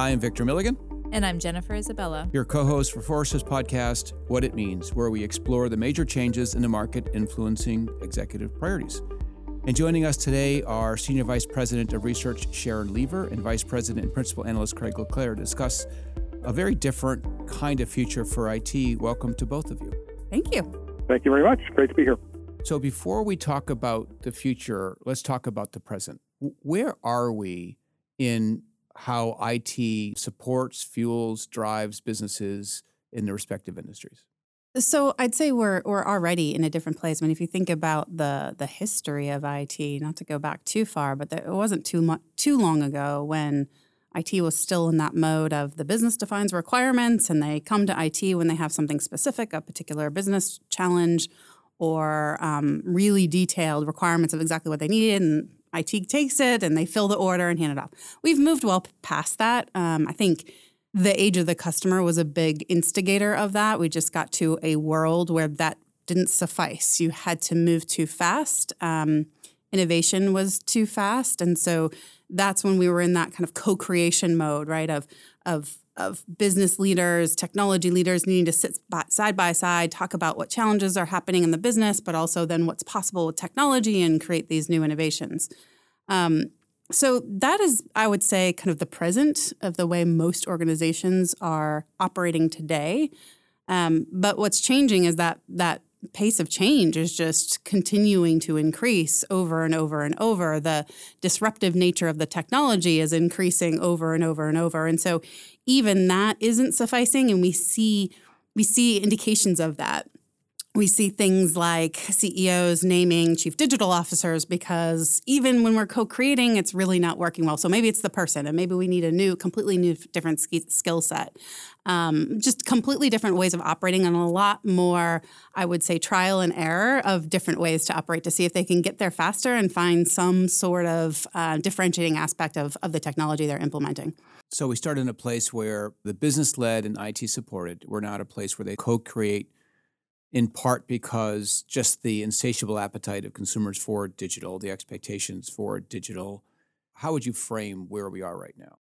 Hi, I'm Victor Milligan. And I'm Jennifer Isabella. Your co host for Forrester's podcast, What It Means, where we explore the major changes in the market influencing executive priorities. And joining us today are Senior Vice President of Research Sharyn Leaver and Vice President and Principal Analyst Craig Le Clair to discuss a very different kind of future for IT. Welcome to both of you. Thank you. Thank you very much. Great to be here. So, before we talk about the future, let's talk about the present. Where are we in how IT supports, fuels, drives businesses in the respective industries? So I'd say we're we're already in a different place. I mean, if you think about the the history of IT, not to go back too far, but there, it wasn't too too long ago when IT was still in that mode of the business defines requirements and they come to IT when they have something specific, a particular business challenge, or um, really detailed requirements of exactly what they needed, and IT takes it and they fill the order and hand it off. We've moved well past that. Um, I think the age of the customer was a big instigator of that. We just got to a world where that didn't suffice. You had to move too fast. Um, innovation was too fast, and so that's when we were in that kind of co-creation mode, right? Of of of business leaders, technology leaders needing to sit side by side, talk about what challenges are happening in the business, but also then what's possible with technology and create these new innovations. Um, so that is, I would say, kind of the present of the way most organizations are operating today. Um, but what's changing is that that pace of change is just continuing to increase over and over and over. The disruptive nature of the technology is increasing over and over and over. And so even that isn't sufficing and we see we see indications of that. We see things like CEOs naming chief digital officers because even when we're co-creating, it's really not working well. So maybe it's the person, and maybe we need a new, completely new, different skill set. Um, just completely different ways of operating, and a lot more, I would say, trial and error of different ways to operate to see if they can get there faster and find some sort of uh, differentiating aspect of, of the technology they're implementing. So we started in a place where the business led and IT supported. We're now at a place where they co-create in part because just the insatiable appetite of consumers for digital, the expectations for digital. How would you frame where we are right now?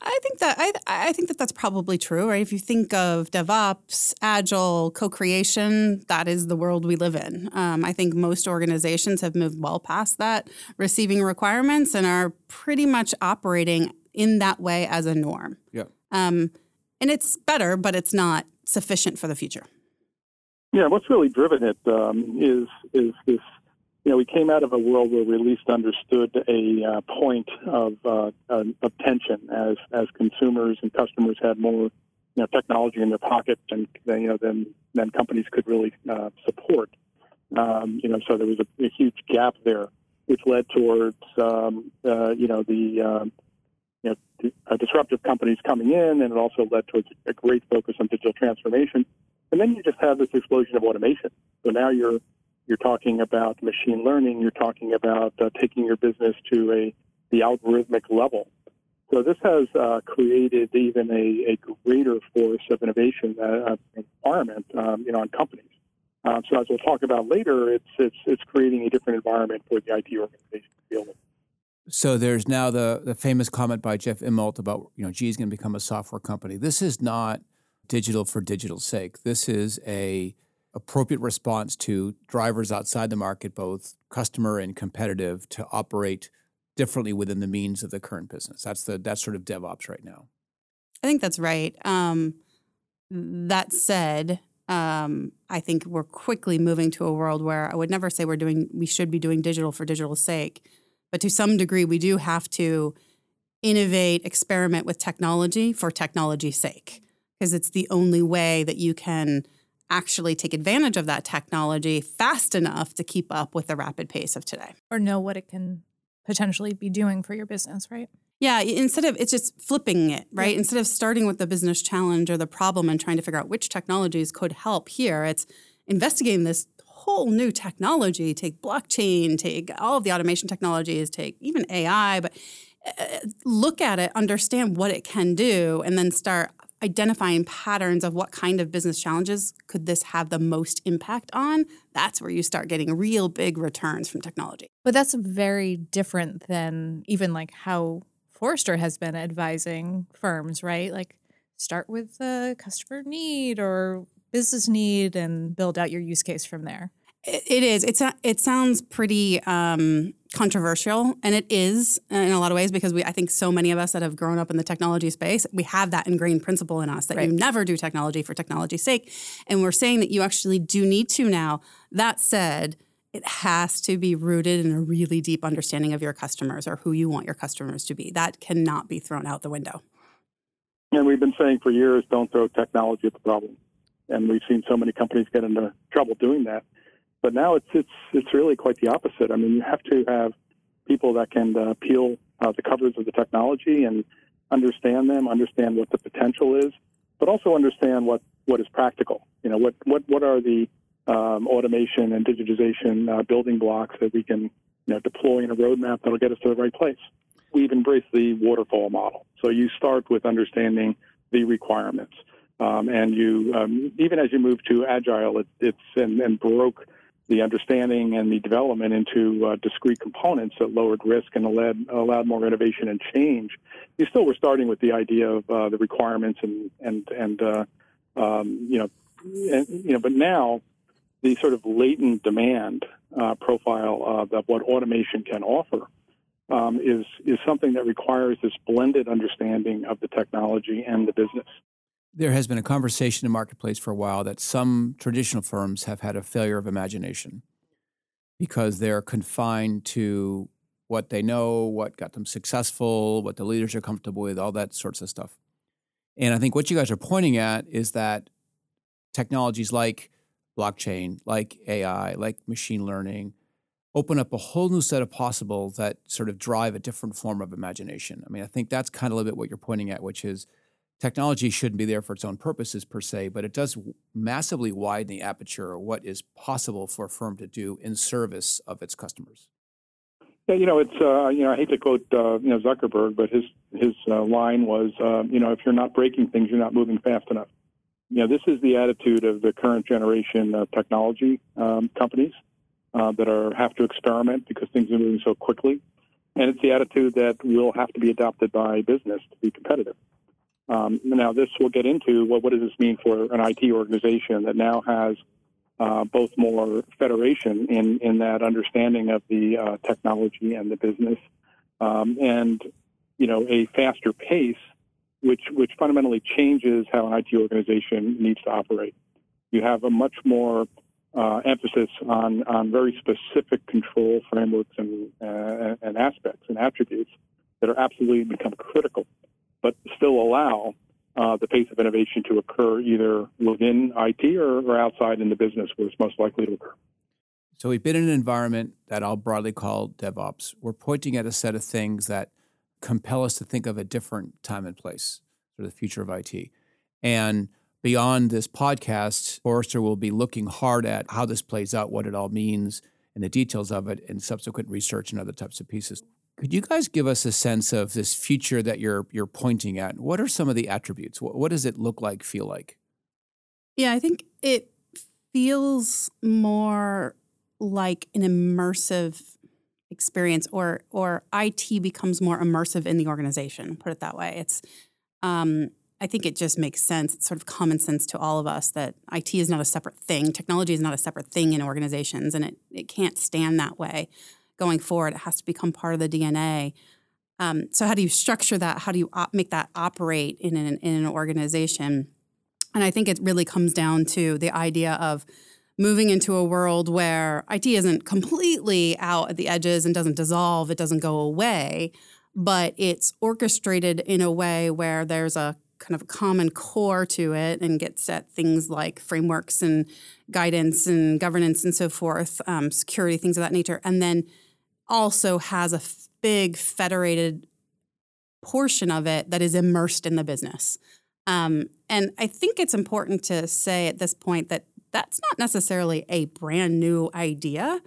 I think that I, I think that that's probably true, right? If you think of DevOps, Agile, co-creation, that is the world we live in. Um, I think most organizations have moved well past that, receiving requirements, and are pretty much operating in that way as a norm. Yeah. Um, and it's better, but it's not sufficient for the future. Yeah, what's really driven it um, is is this. You know, we came out of a world where we at least understood a uh, point of uh, of tension as as consumers and customers had more you know technology in their pocket and you know than than companies could really uh, support. Um, you know, so there was a, a, huge gap there, which led towards um, uh, you know the um, you know, uh, disruptive companies coming in, and it also led towards a great focus on digital transformation. And then you just have this explosion of automation. So now you're you're talking about machine learning. You're talking about uh, taking your business to a the algorithmic level. So this has uh, created even a, a, greater force of innovation uh, environment, um, you know, on companies. Um, so as we'll talk about later, it's it's it's creating a different environment for the IT organization to deal with. So there's now the the famous comment by Jeff Immelt about you know, G is going to become a software company. This is not digital for digital's sake. This is a appropriate response to drivers outside the market, both customer and competitive, to operate differently within the means of the current business. That's the that's sort of DevOps right now. I think that's right. Um, that said, um, I think we're quickly moving to a world where I would never say we're doing we should be doing digital for digital's sake, but to some degree we do have to innovate, experiment with technology for technology's sake because it's the only way that you can actually take advantage of that technology fast enough to keep up with the rapid pace of today. Or know what it can potentially be doing for your business, right? Yeah, instead of it's just flipping it, right? Yeah. Instead of starting with the business challenge or the problem and trying to figure out which technologies could help here, it's investigating this whole new technology, take blockchain, take all of the automation technologies, take even AI, but uh, look at it, understand what it can do, and then start identifying patterns of what kind of business challenges could this have the most impact on, that's where you start getting real big returns from technology. But that's very different than even like how Forrester has been advising firms, right? Like start with the customer need or business need and build out your use case from there. It is. It's a, it sounds pretty um, controversial, and it is uh, in a lot of ways because we. I think so many of us that have grown up in the technology space, we have that ingrained principle in us that right. you never do technology for technology's sake, and we're saying that you actually do need to now. That said, it has to be rooted in a really deep understanding of your customers or who you want your customers to be. That cannot be thrown out the window. And we've been saying for years, don't throw technology at the problem. And we've seen so many companies get into trouble doing that. But now it's it's it's really quite the opposite. I mean, you have to have people that can uh, peel uh, the covers of the technology and understand them, understand what the potential is, but also understand what what is practical. You know, what what what are the um, automation and digitization uh, building blocks that we can you know deploy in a roadmap that'll get us to the right place. We've embraced the waterfall model. So you start with understanding the requirements. Um, and you, um, even as you move to agile, it, it's and, and broke the understanding and the development into uh, discrete components that lowered risk and allowed, allowed more innovation and change. You still were starting with the idea of uh, the requirements and and and uh, um, you know and, you know, but now the sort of latent demand uh, profile of, of, what automation can offer um, is is something that requires this blended understanding of the technology and the business there has been a conversation in the marketplace for a while that some traditional firms have had a failure of imagination because they're confined to what they know, what got them successful, what the leaders are comfortable with, all that sorts of stuff. And I think what you guys are pointing at is that technologies like blockchain, like AI, like machine learning, open up a whole new set of possibles that sort of drive a different form of imagination. I mean, I think that's kind of a little bit what you're pointing at, which is technology shouldn't be there for its own purposes per se, but it does massively widen the aperture of what is possible for a firm to do in service of its customers. Yeah, you know, it's uh, you know, I hate to quote uh, you know Zuckerberg, but his his uh, line was, uh, you know, if you're not breaking things, you're not moving fast enough. You know, this is the attitude of the current generation of technology um, companies uh, that are have to experiment because things are moving so quickly, and it's the attitude that will have to be adopted by business to be competitive. Um, now, this will get into well, what does this mean for an IT organization that now has uh, both more federation in, in that understanding of the uh, technology and the business, um, and you know a faster pace, which which fundamentally changes how an IT organization needs to operate. You have a much more uh, emphasis on on very specific control frameworks and uh, and aspects and attributes that are absolutely become critical but still allow uh, the pace of innovation to occur either within IT or, or outside in the business where it's most likely to occur. So we've been in an environment that I'll broadly call DevOps. We're pointing at a set of things that compel us to think of a different time and place for the future of IT. And beyond this podcast, Forrester will be looking hard at how this plays out, what it all means, and the details of it, and subsequent research and other types of pieces. Could you guys give us a sense of this future that you're you're pointing at? What are some of the attributes? What, what does it look like, feel like? Yeah, I think it feels more like an immersive experience or or IT becomes more immersive in the organization, put it that way. It's um, I think it just makes sense. It's sort of common sense to all of us that IT is not a separate thing. Technology is not a separate thing in organizations, and it, it can't stand that way going forward. It has to become part of the DNA. Um, so how do you structure that? How do you op- make that operate in an, in an organization? And I think it really comes down to the idea of moving into a world where IT isn't completely out at the edges and doesn't dissolve, it doesn't go away, but it's orchestrated in a way where there's a kind of a common core to it and gets at things like frameworks and guidance and governance and so forth, um, security, things of that nature. And then also has a f- big federated portion of it that is immersed in the business. Um, and I think it's important to say at this point that that's not necessarily a brand new idea,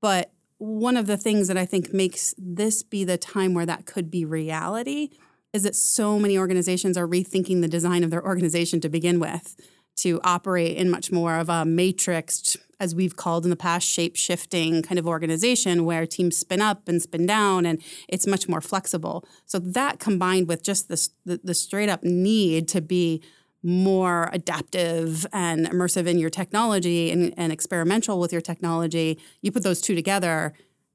but one of the things that I think makes this be the time where that could be reality is that so many organizations are rethinking the design of their organization to begin with to operate in much more of a matrixed, as we've called in the past, shape shifting kind of organization where teams spin up and spin down and it's much more flexible. So that combined with just this, the, the straight up need to be more adaptive and immersive in your technology and, and experimental with your technology, you put those two together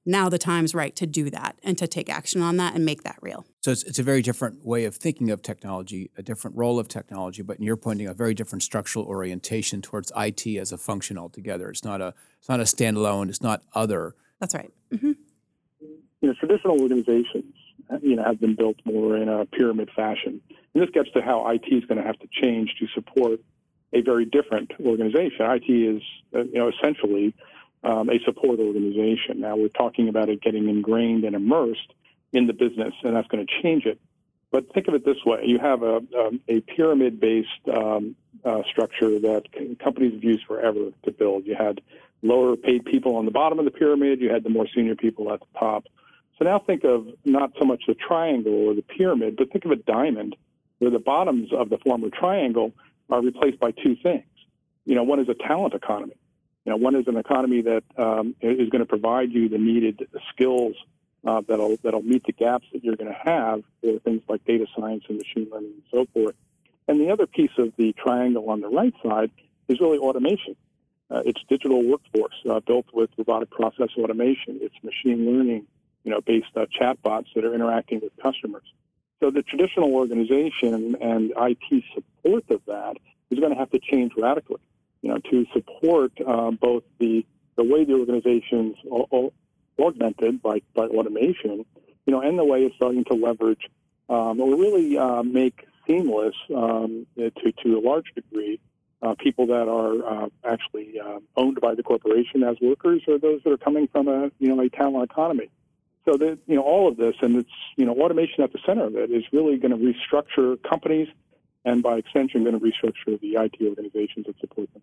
now the time's right to do that and to take action on that and make that real. So it's, it's a very different way of thinking of technology, a different role of technology, but you're pointing a very different structural orientation towards IT as a function altogether. It's not a it's not a standalone. It's not other. That's right. Mm-hmm. You know, traditional organizations, you know, have been built more in a pyramid fashion, and this gets to how IT is going to have to change to support a very different organization. IT is, uh, you know, essentially um, a support organization. Now we're talking about it getting ingrained and immersed in the business, and that's going to change it. But think of it this way: you have a, um, a pyramid-based um, uh, structure that companies have used forever to build. You had lower-paid people on the bottom of the pyramid. You had the more senior people at the top. So now think of not so much the triangle or the pyramid, but think of a diamond, where the bottoms of the former triangle are replaced by two things. You know, one is a talent economy. You know, one is an economy that um, is going to provide you the needed skills uh, that'll that'll meet the gaps that you're going to have for things like data science and machine learning and so forth. And the other piece of the triangle on the right side is really automation. Uh, it's digital workforce uh, built with robotic process automation. It's machine learning, you know, based uh, chatbots that are interacting with customers. So the traditional organization and IT support of that is going to have to change radically you know, to support uh, both the the way the organization's are augmented by, by automation, you know, and the way it's starting to leverage um, or really uh, make seamless um, to to a large degree uh, people that are uh, actually uh, owned by the corporation as workers or those that are coming from a you know a talent economy. So that you know all of this and it's you know automation at the center of it is really going to restructure companies and by extension going to restructure the IT organizations that support them.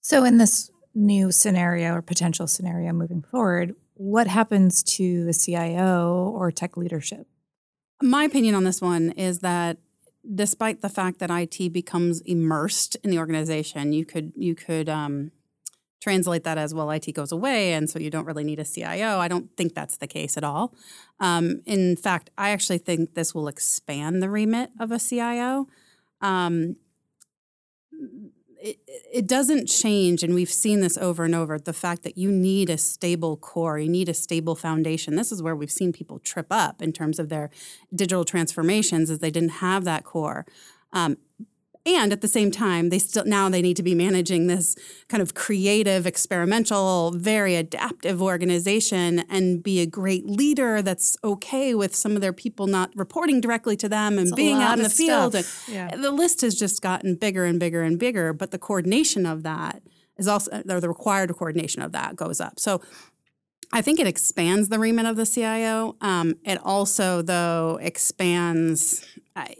So, in this new scenario or potential scenario moving forward, what happens to the CIO or tech leadership? My opinion on this one is that despite the fact that IT becomes immersed in the organization, you could you could um, translate that as well. IT goes away, and so you don't really need a CIO. I don't think that's the case at all. Um, in fact, I actually think this will expand the remit of a CIO. Um, it, it doesn't change, and we've seen this over and over the fact that you need a stable core, you need a stable foundation. This is where we've seen people trip up in terms of their digital transformations, is they didn't have that core. Um, and at the same time they still now they need to be managing this kind of creative experimental very adaptive organization and be a great leader that's okay with some of their people not reporting directly to them and it's being out in the field and yeah. the list has just gotten bigger and bigger and bigger but the coordination of that is also or the required coordination of that goes up so I think it expands the remit of the CIO. Um, it also, though, expands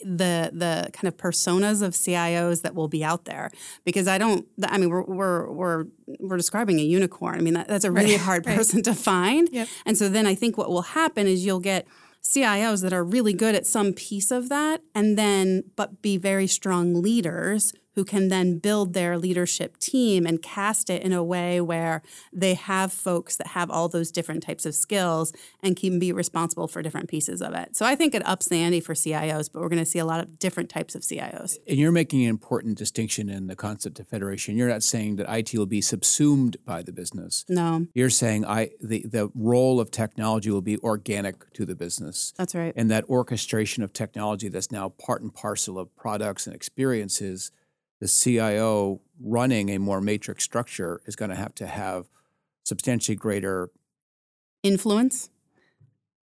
the the kind of personas of CIOs that will be out there because I don't I mean we're we're we're, we're describing a unicorn. I mean that, that's a really right. hard person right. to find. Yep. And so then I think what will happen is you'll get CIOs that are really good at some piece of that and then but be very strong leaders who can then build their leadership team and cast it in a way where they have folks that have all those different types of skills and can be responsible for different pieces of it. So I think it ups the ante for CIOs, but we're going to see a lot of different types of CIOs. And you're making an important distinction in the concept of federation. You're not saying that IT will be subsumed by the business. No. You're saying I the, the role of technology will be organic to the business. That's right. And that orchestration of technology that's now part and parcel of products and experiences the CIO running a more matrix structure is going to have to have substantially greater influence,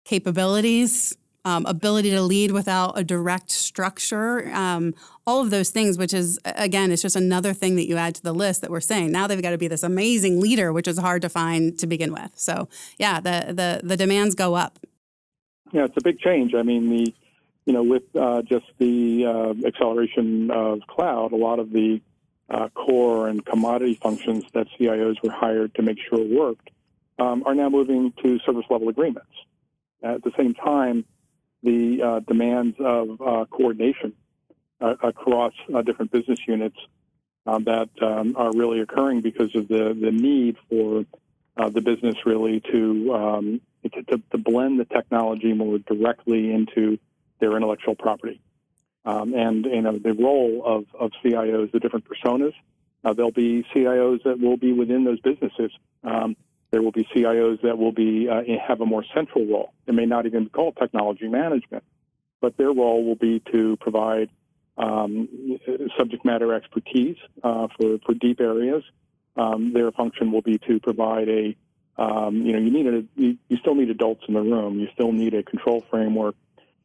capabilities, um, ability to lead without a direct structure, um, all of those things, which is, again, it's just another thing that you add to the list that we're saying. Now they've got to be this amazing leader, which is hard to find to begin with. So, yeah, the, the, the demands go up. Yeah, it's a big change. I mean, the you know, with uh, just the uh, acceleration of cloud, a lot of the uh, core and commodity functions that CIOs were hired to make sure worked um, are now moving to service level agreements. At the same time, the uh, demands of uh, coordination uh, across different business units um, that um, are really occurring because of the, the need for the business really to, um, to, to blend the technology more directly into their intellectual property. Um, and you know the role of, of CIOs, the different personas. Uh, there'll be CIOs that will be within those businesses. Um, there will be CIOs that will be uh, have a more central role. It may not even be called technology management, but their role will be to provide um, subject matter expertise uh, for for deep areas. Um, their function will be to provide a um, you know you need a you, you, still need adults in the room. You still need a control framework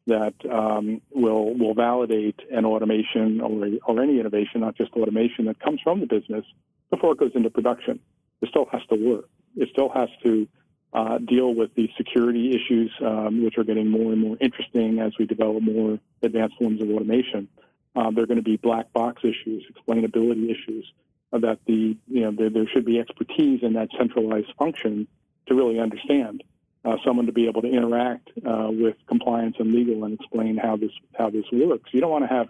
that um, will will validate an automation or, or any innovation, not just automation that comes from the business before it goes into production. It still has to work. It still has to uh, deal with the security issues, um, which are getting more and more interesting as we develop more advanced forms of automation. Uh, there are going to be black box issues, explainability issues. Uh, that the you know there, there should be expertise in that centralized function to really understand uh, someone to be able to interact uh, with compliance and legal and explain how this how this works. You don't want to have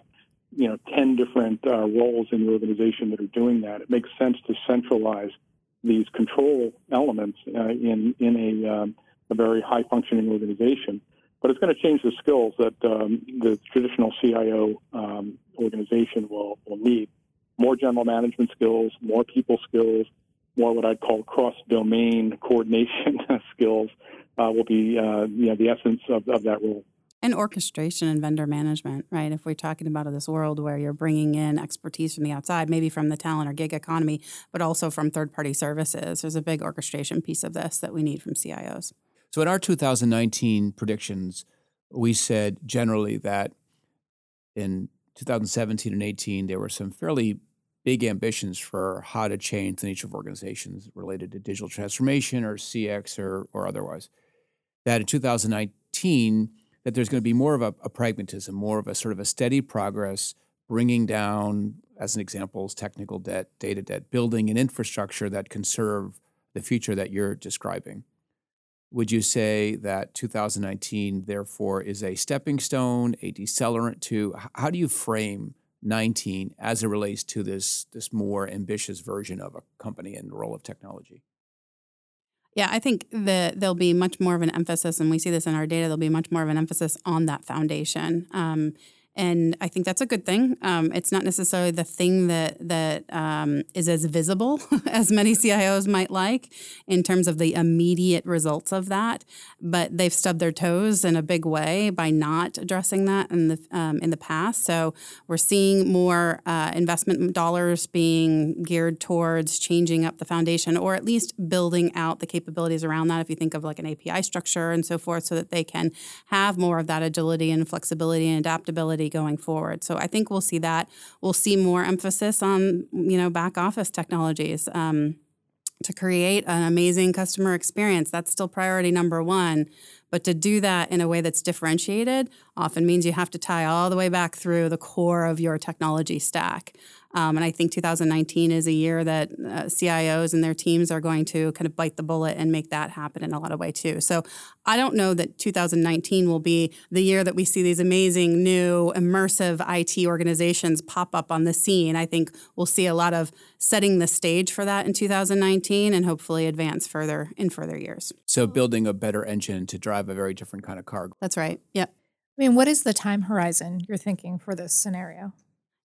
you know ten different uh, roles in the organization that are doing that. It makes sense to centralize these control elements uh, in in a, um, a very high functioning organization. But it's going to change the skills that um, the traditional CIO um, organization will will need. More general management skills, more people skills, more what I'd call cross domain coordination skills uh, will be uh, you know, the essence of, of that role. And orchestration and vendor management, right? If we're talking about this world where you're bringing in expertise from the outside, maybe from the talent or gig economy, but also from third party services, there's a big orchestration piece of this that we need from CIOs. So, in our 2019 predictions, we said generally that in 2017 and 18, there were some fairly big ambitions for how to change the nature of organizations related to digital transformation or CX or, or otherwise that in 2019 that there's going to be more of a, a pragmatism, more of a sort of a steady progress, bringing down, as an example, technical debt, data debt, building an infrastructure that can serve the future that you're describing. Would you say that 2019, therefore, is a stepping stone, a decelerant to? How do you frame 19 as it relates to this this more ambitious version of a company and the role of technology? Yeah, I think that there'll be much more of an emphasis, and we see this in our data. There'll be much more of an emphasis on that foundation. Um, and I think that's a good thing. Um, it's not necessarily the thing that that um, is as visible as many CIOs might like in terms of the immediate results of that, but they've stubbed their toes in a big way by not addressing that in the um, in the past. So we're seeing more uh, investment dollars being geared towards changing up the foundation, or at least building out the capabilities around that. If you think of like an API structure and so forth, so that they can have more of that agility and flexibility and adaptability going forward. So I think we'll see that. We'll see more emphasis on you know back office technologies. Um, to create an amazing customer experience. That's still priority number one. But to do that in a way that's differentiated often means you have to tie all the way back through the core of your technology stack. Um, and I think 2019 is a year that uh, CIOs and their teams are going to kind of bite the bullet and make that happen in a lot of way too. So I don't know that 2019 will be the year that we see these amazing new immersive IT organizations pop up on the scene. I think we'll see a lot of setting the stage for that in 2019 and hopefully advance further in further years. So building a better engine to drive a very different kind of car. That's right. Yep. I mean, what is the time horizon you're thinking for this scenario?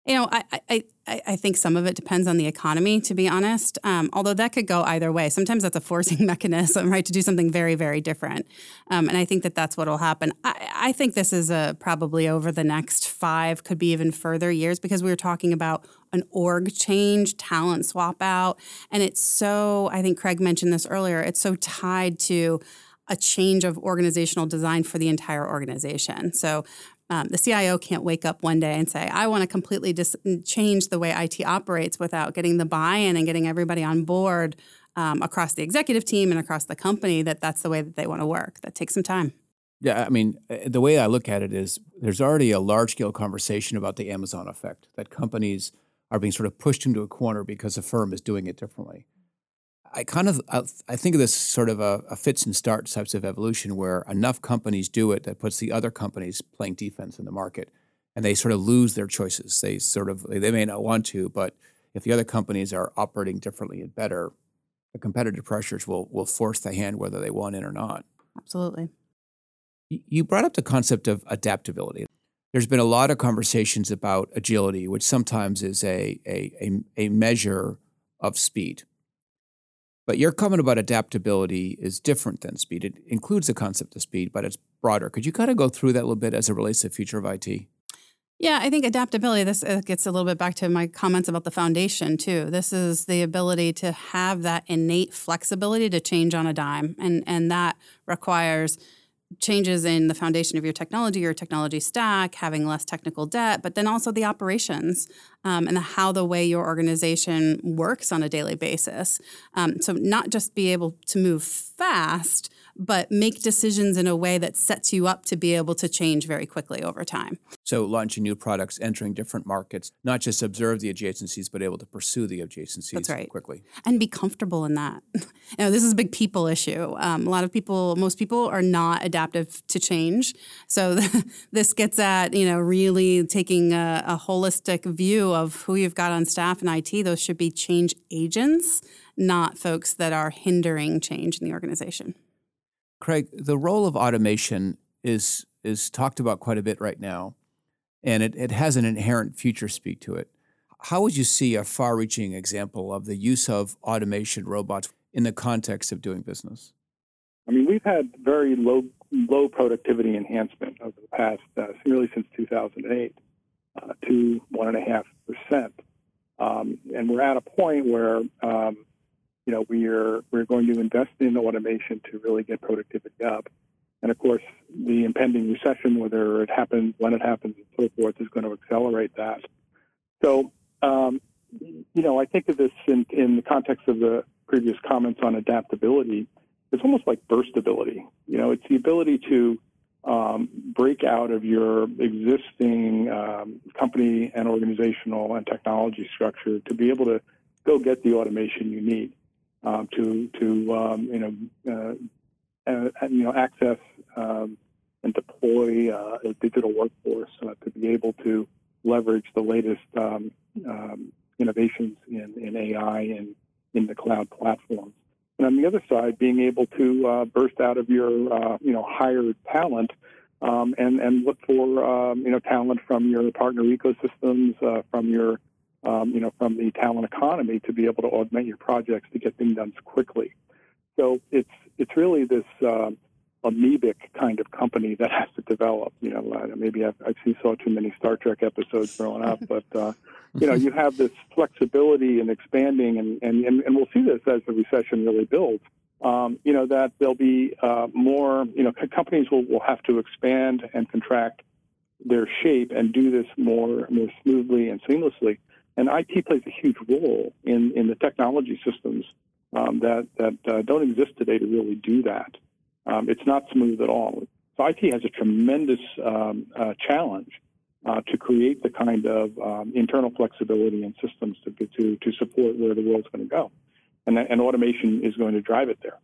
You know, I, I, I think some of it depends on the economy, to be honest. Um, although that could go either way. Sometimes that's a forcing mechanism, right, to do something very, very different. Um, and I think that that's what will happen. I, I think this is a probably over the next five, could be even further years, because we were talking about an org change, talent swap out, and it's so. I think Craig mentioned this earlier. It's so tied to a change of organizational design for the entire organization. So um, the CIO can't wake up one day and say, I want to completely dis- change the way IT operates without getting the buy in and getting everybody on board um, across the executive team and across the company that that's the way that they want to work. That takes some time. Yeah, I mean, uh, the way I look at it is there's already a large scale conversation about the Amazon effect that companies are being sort of pushed into a corner because a firm is doing it differently. I kind of I think of this sort of a, a, fits and starts types of evolution where enough companies do it that puts the other companies playing defense in the market, and they sort of lose their choices. They sort of they may not want to, but if the other companies are operating differently and better, the competitive pressures will will force the hand whether they want in or not. Absolutely. You brought up the concept of adaptability. There's been a lot of conversations about agility, which sometimes is a, a, a, a measure of speed. But your comment about adaptability is different than speed. It includes the concept of speed, but it's broader. Could you kind of go through that a little bit as it relates to the future of IT? Yeah, I think adaptability, this uh, gets a little bit back to my comments about the foundation too. This is the ability to have that innate flexibility to change on a dime. And, and that requires changes in the foundation of your technology, your technology stack, having less technical debt, but then also the operations um, and the, how the way your organization works on a daily basis. Um, so, not just be able to move fast, but make decisions in a way that sets you up to be able to change very quickly over time. So, launching new products, entering different markets, not just observe the adjacencies, but able to pursue the adjacencies That's right. quickly. And be comfortable in that. you know, this is a big people issue. Um, a lot of people, most people are not adaptive to change. So, this gets at, you know, really taking a, a holistic view of who you've got on staff in IT. Those should be change agents, not folks that are hindering change in the organization. Craig, the role of automation is is talked about quite a bit right now, and it, it has an inherent future speak to it. How would you see a far-reaching example of the use of automation robots in the context of doing business? I mean, we've had very low low productivity enhancement over the past, uh, really since 2008, uh, to one and a half percent, um, and we're at a point where um, you know, we're we're going to invest in automation to really get productivity up. And of course, the impending recession, whether it happens, when it happens, and so forth, is going to accelerate that. So, um, you know, I think of this in, in the context of the previous comments on adaptability. It's almost like burstability. You know, it's the ability to um, break out of your existing um, company and organizational and technology structure to be able to go get the automation you need um, to to um, you know uh, uh, you know access um, and deploy uh, a digital workforce uh, to be able to leverage the latest um, um, innovations in, in AI and in the cloud platforms. And on the other side, being able to uh, burst out of your uh, you know hired talent um, and and look for you know talent from your partner ecosystems, from your um, you know, from the talent economy to be able to augment your projects to get things done quickly. So it's it's really this um, amoebic kind of company that has to develop. You know, uh, maybe I've, I've seen saw too many Star Trek episodes growing up, but uh, you know, you have this flexibility and expanding, and, and and we'll see this as the recession really builds. Um, you know that there'll be uh, more. You know, companies will, will have to expand and contract their shape and do this more more smoothly and seamlessly. And IT plays a huge role in, in the technology systems um, that, that uh, don't exist today to really do that. Um, it's not smooth at all. So IT has a tremendous um, uh, challenge uh, to create the kind of um, internal flexibility and systems to, to, to support where the world's going to go. And, and automation is going to drive it there.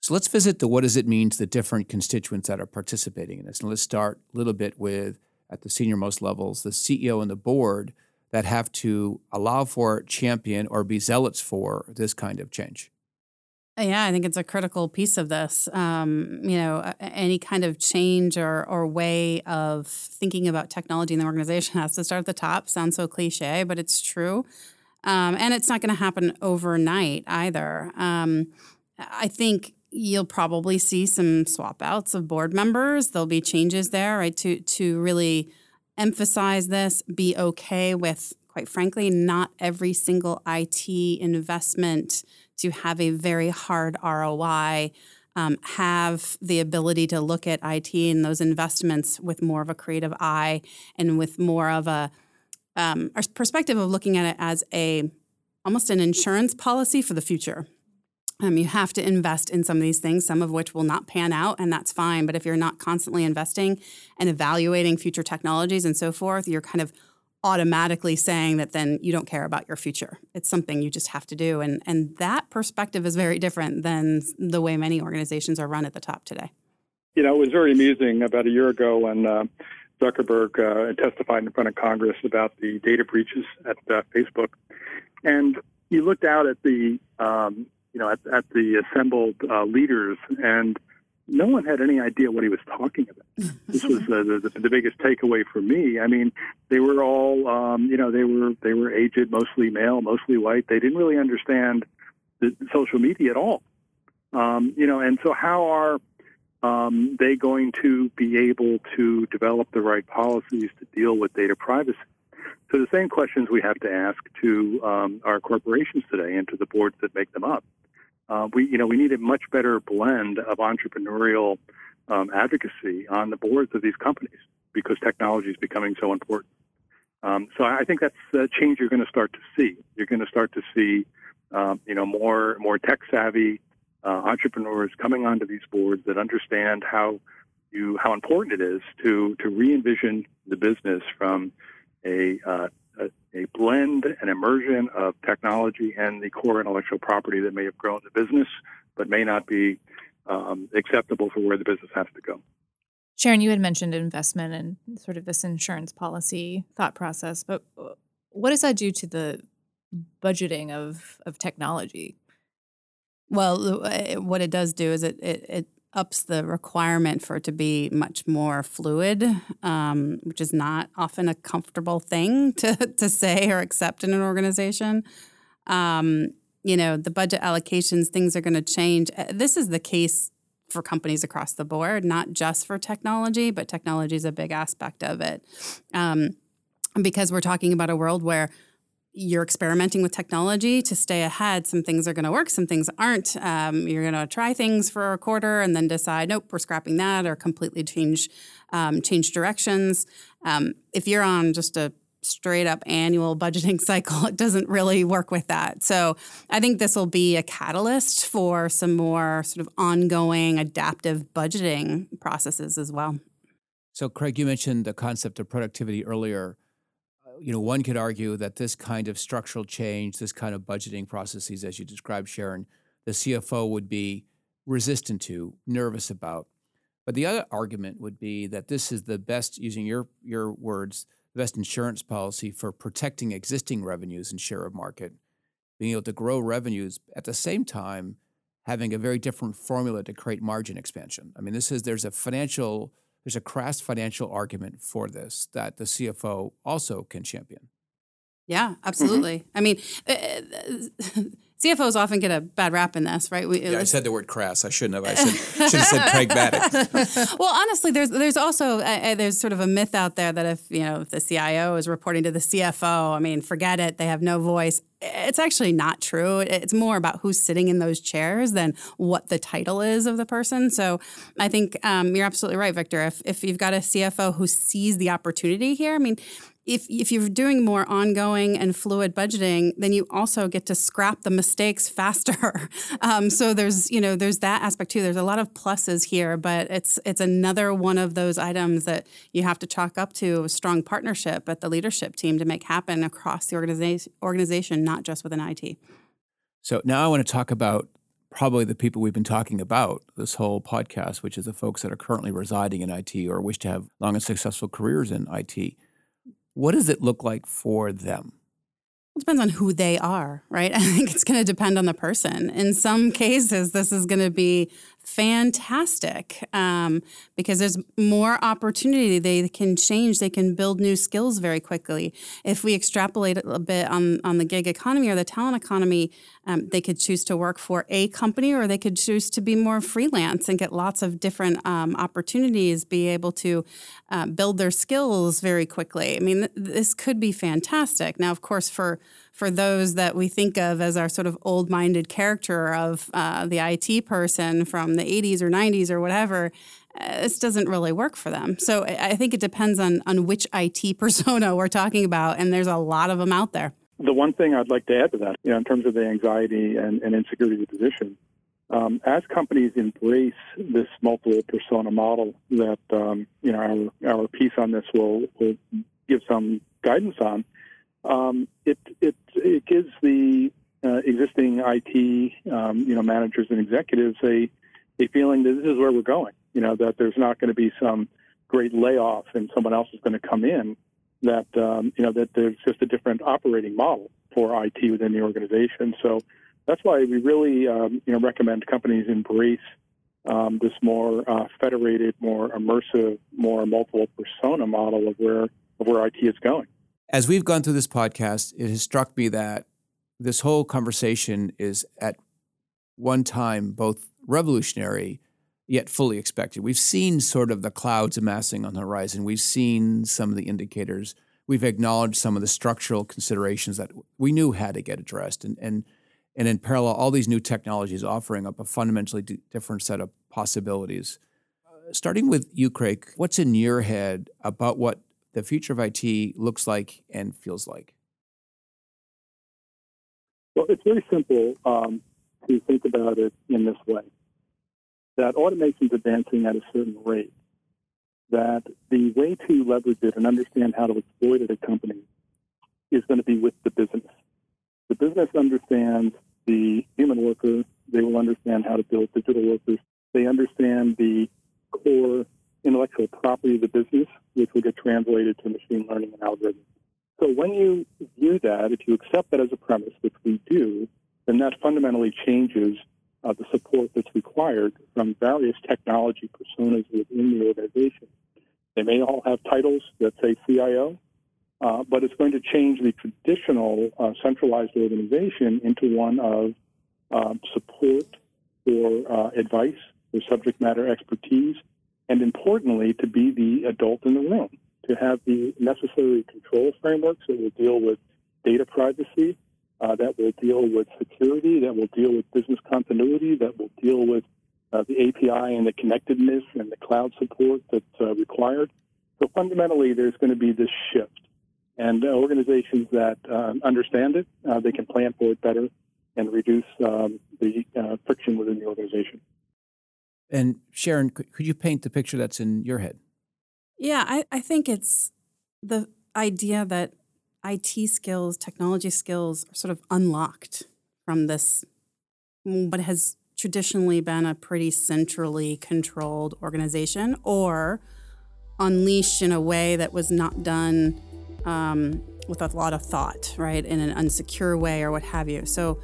So let's visit the what does it mean to the different constituents that are participating in this. And let's start a little bit with, at the senior most levels, the CEO and the board – that have to allow for, champion, or be zealots for this kind of change? Yeah, I think it's a critical piece of this. Um, you know, any kind of change or, or way of thinking about technology in the organization has to start at the top. Sounds so cliche, but it's true. Um, and it's not going to happen overnight either. Um, I think you'll probably see some swap outs of board members. There'll be changes there, right, to to really emphasize this, be okay with, quite frankly, not every single IT investment to have a very hard ROI. Um, have the ability to look at IT and those investments with more of a creative eye and with more of a, um, perspective of looking at it as a almost an insurance policy for the future. Um, you have to invest in some of these things, some of which will not pan out, and that's fine. But if you're not constantly investing and evaluating future technologies and so forth, you're kind of automatically saying that then you don't care about your future. It's something you just have to do. And, and that perspective is very different than the way many organizations are run at the top today. You know, it was very amusing about a year ago when uh, Zuckerberg uh, testified in front of Congress about the data breaches at uh, Facebook, and you looked out at the um, you know at, at the assembled uh, leaders, and no one had any idea what he was talking about. this was the, the, the biggest takeaway for me. I mean, they were all um, you know they were they were aged, mostly male, mostly white. They didn't really understand the social media at all. Um, you know, and so how are um, they going to be able to develop the right policies to deal with data privacy? So the same questions we have to ask to um, our corporations today and to the boards that make them up. Uh, we, you know, we need a much better blend of entrepreneurial um, advocacy on the boards of these companies because technology is becoming so important. Um, so I think that's a change you're going to start to see. You're going to start to see, um, you know, more more tech savvy uh, entrepreneurs coming onto these boards that understand how you how important it is to to re-envision the business from a, uh, a, a blend and immersion of technology and the core intellectual property that may have grown the business, but may not be um, acceptable for where the business has to go. Sharyn, you had mentioned investment and sort of this insurance policy thought process, but uh, what does that do to the budgeting of of technology? Well, uh, what it does do is it, it, it ups the requirement for it to be much more fluid, um, which is not often a comfortable thing to, to say or accept in an organization. Um, you know, the budget allocations, things are going to change. Uh, this is the case for companies across the board, not just for technology, but technology is a big aspect of it. Um, because we're talking about a world where you're experimenting with technology to stay ahead. Some things are going to work, some things aren't. Um, you're going to try things for a quarter and then decide, nope, we're scrapping that, or completely change um, change directions. Um, if you're on just a straight up annual budgeting cycle, it doesn't really work with that. So I think this will be a catalyst for some more sort of ongoing adaptive budgeting processes as well. So, Craig, you mentioned the concept of productivity earlier you know, one could argue that this kind of structural change, this kind of budgeting processes, as you described, Sharyn, the CFO would be resistant to, nervous about. But the other argument would be that this is the best, using your your words, the best insurance policy for protecting existing revenues and share of market, being able to grow revenues at the same time having a very different formula to create margin expansion. I mean, this is there's a financial there's a crass financial argument for this that the CFO also can champion. Yeah, mm-hmm. absolutely. Mm-hmm. I mean, uh, CFOs often get a bad rap in this, right? We, yeah, I said the word crass. I shouldn't have. I should, should have said pragmatic. well, honestly, there's there's also uh, uh, there's sort of a myth out there that if you know if the CIO is reporting to the CFO, I mean, forget it. They have no voice. It's actually not true. It's more about who's sitting in those chairs than what the title is of the person. So I think um, you're absolutely right, Victor. If if you've got a CFO who sees the opportunity here, I mean, if, if you're doing more ongoing and fluid budgeting, then you also get to scrap the mistakes faster. um, so there's you know there's that aspect too. There's a lot of pluses here, but it's it's another one of those items that you have to chalk up to a strong partnership at the leadership team to make happen across the organization, organization not just within IT. So now I want to talk about probably the people we've been talking about this whole podcast, which is the folks that are currently residing in IT or wish to have long and successful careers in IT. What does it look like for them? It depends on who they are, right? I think it's going to depend on the person. In some cases, this is going to be fantastic um, because there's more opportunity. They can change, they can build new skills very quickly. If we extrapolate a bit on, on the gig economy or the talent economy, um, they could choose to work for a company or they could choose to be more freelance and get lots of different um, opportunities, be able to uh, build their skills very quickly. I mean, th- this could be fantastic. Now, of course, for for those that we think of as our sort of old minded character of uh, the IT person from the 80s or 90s or whatever, uh, this doesn't really work for them. So I think it depends on, on which IT persona we're talking about, and there's a lot of them out there. The one thing I'd like to add to that, you know, in terms of the anxiety and, and insecurity position, um, as companies embrace this multiple persona model that um, you know our, our piece on this will, will give some guidance on, um, it, it, it gives the uh, existing IT um, you know managers and executives a a feeling that this is where we're going. You know that there's not going to be some great layoff and someone else is going to come in, that um, you know that there's just a different operating model for IT within the organization. So that's why we really um, you know recommend companies embrace um, this more uh, federated, more immersive, more multiple persona model of where of where IT is going. As we've gone through this podcast, it has struck me that this whole conversation is at one time both revolutionary yet fully expected. We've seen sort of the clouds amassing on the horizon. We've seen some of the indicators. We've acknowledged some of the structural considerations that we knew had to get addressed. And, and, and in parallel, all these new technologies offering up a fundamentally d- different set of possibilities. Uh, starting with you, Craig, what's in your head about what the future of IT looks like and feels like? Well, it's very simple um, to think about it in this way that automation is advancing at a certain rate, that the way to leverage it and understand how to exploit it at companies is going to be with the business. The business understands the human worker. They will understand how to build digital workers. They understand the core intellectual property of the business, which will get translated to machine learning and algorithms. So when you view that, if you accept that as a premise, which we do, then that fundamentally changes uh, the support that's required from various technology personas within the organization. They may all have titles that say CIO, uh, but it's going to change the traditional uh, centralized organization into one of um, support for uh, advice, for subject matter expertise, and importantly, to be the adult in the room, to have the necessary control frameworks that will deal with data privacy, uh, that will deal with security, that will deal with business continuity, that will deal with uh, the API and the connectedness and the cloud support that's uh, required. So fundamentally, there's going to be this shift. And uh, organizations that uh, understand it, uh, they can plan for it better and reduce um, the friction within the organization. And Sharyn, could you paint the picture that's in your head? Yeah, I, I think it's the idea that IT skills, technology skills are sort of unlocked from this, what has traditionally been a pretty centrally controlled organization or unleashed in a way that was not done um, with a lot of thought, right, in an unsecure way or what have you. So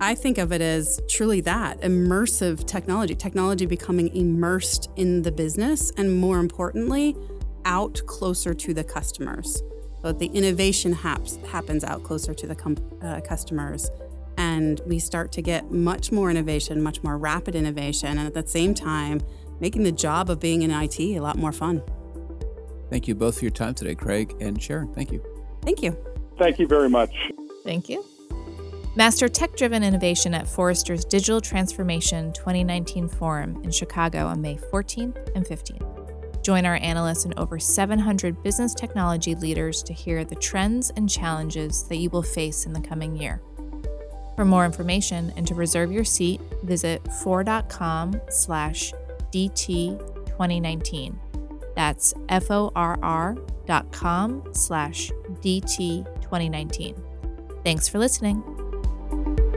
I think of it as truly that immersive technology, technology becoming immersed in the business, and more importantly, out closer to the customers. So the innovation haps, happens out closer to the com- uh, customers, and we start to get much more innovation, much more rapid innovation, and at the same time, making the job of being in IT a lot more fun. Thank you both for your time today, Craig and Sharyn. Thank you. Thank you. Thank you very much. Thank you. Master tech driven innovation at Forrester's Digital Transformation 2019 Forum in Chicago on May 14th and 15th. Join our analysts and over 700 business technology leaders to hear the trends and challenges that you will face in the coming year. For more information and to reserve your seat, visit forr.com slash DT 2019. That's F-O-R-R dot com slash DT 2019. Thanks for listening you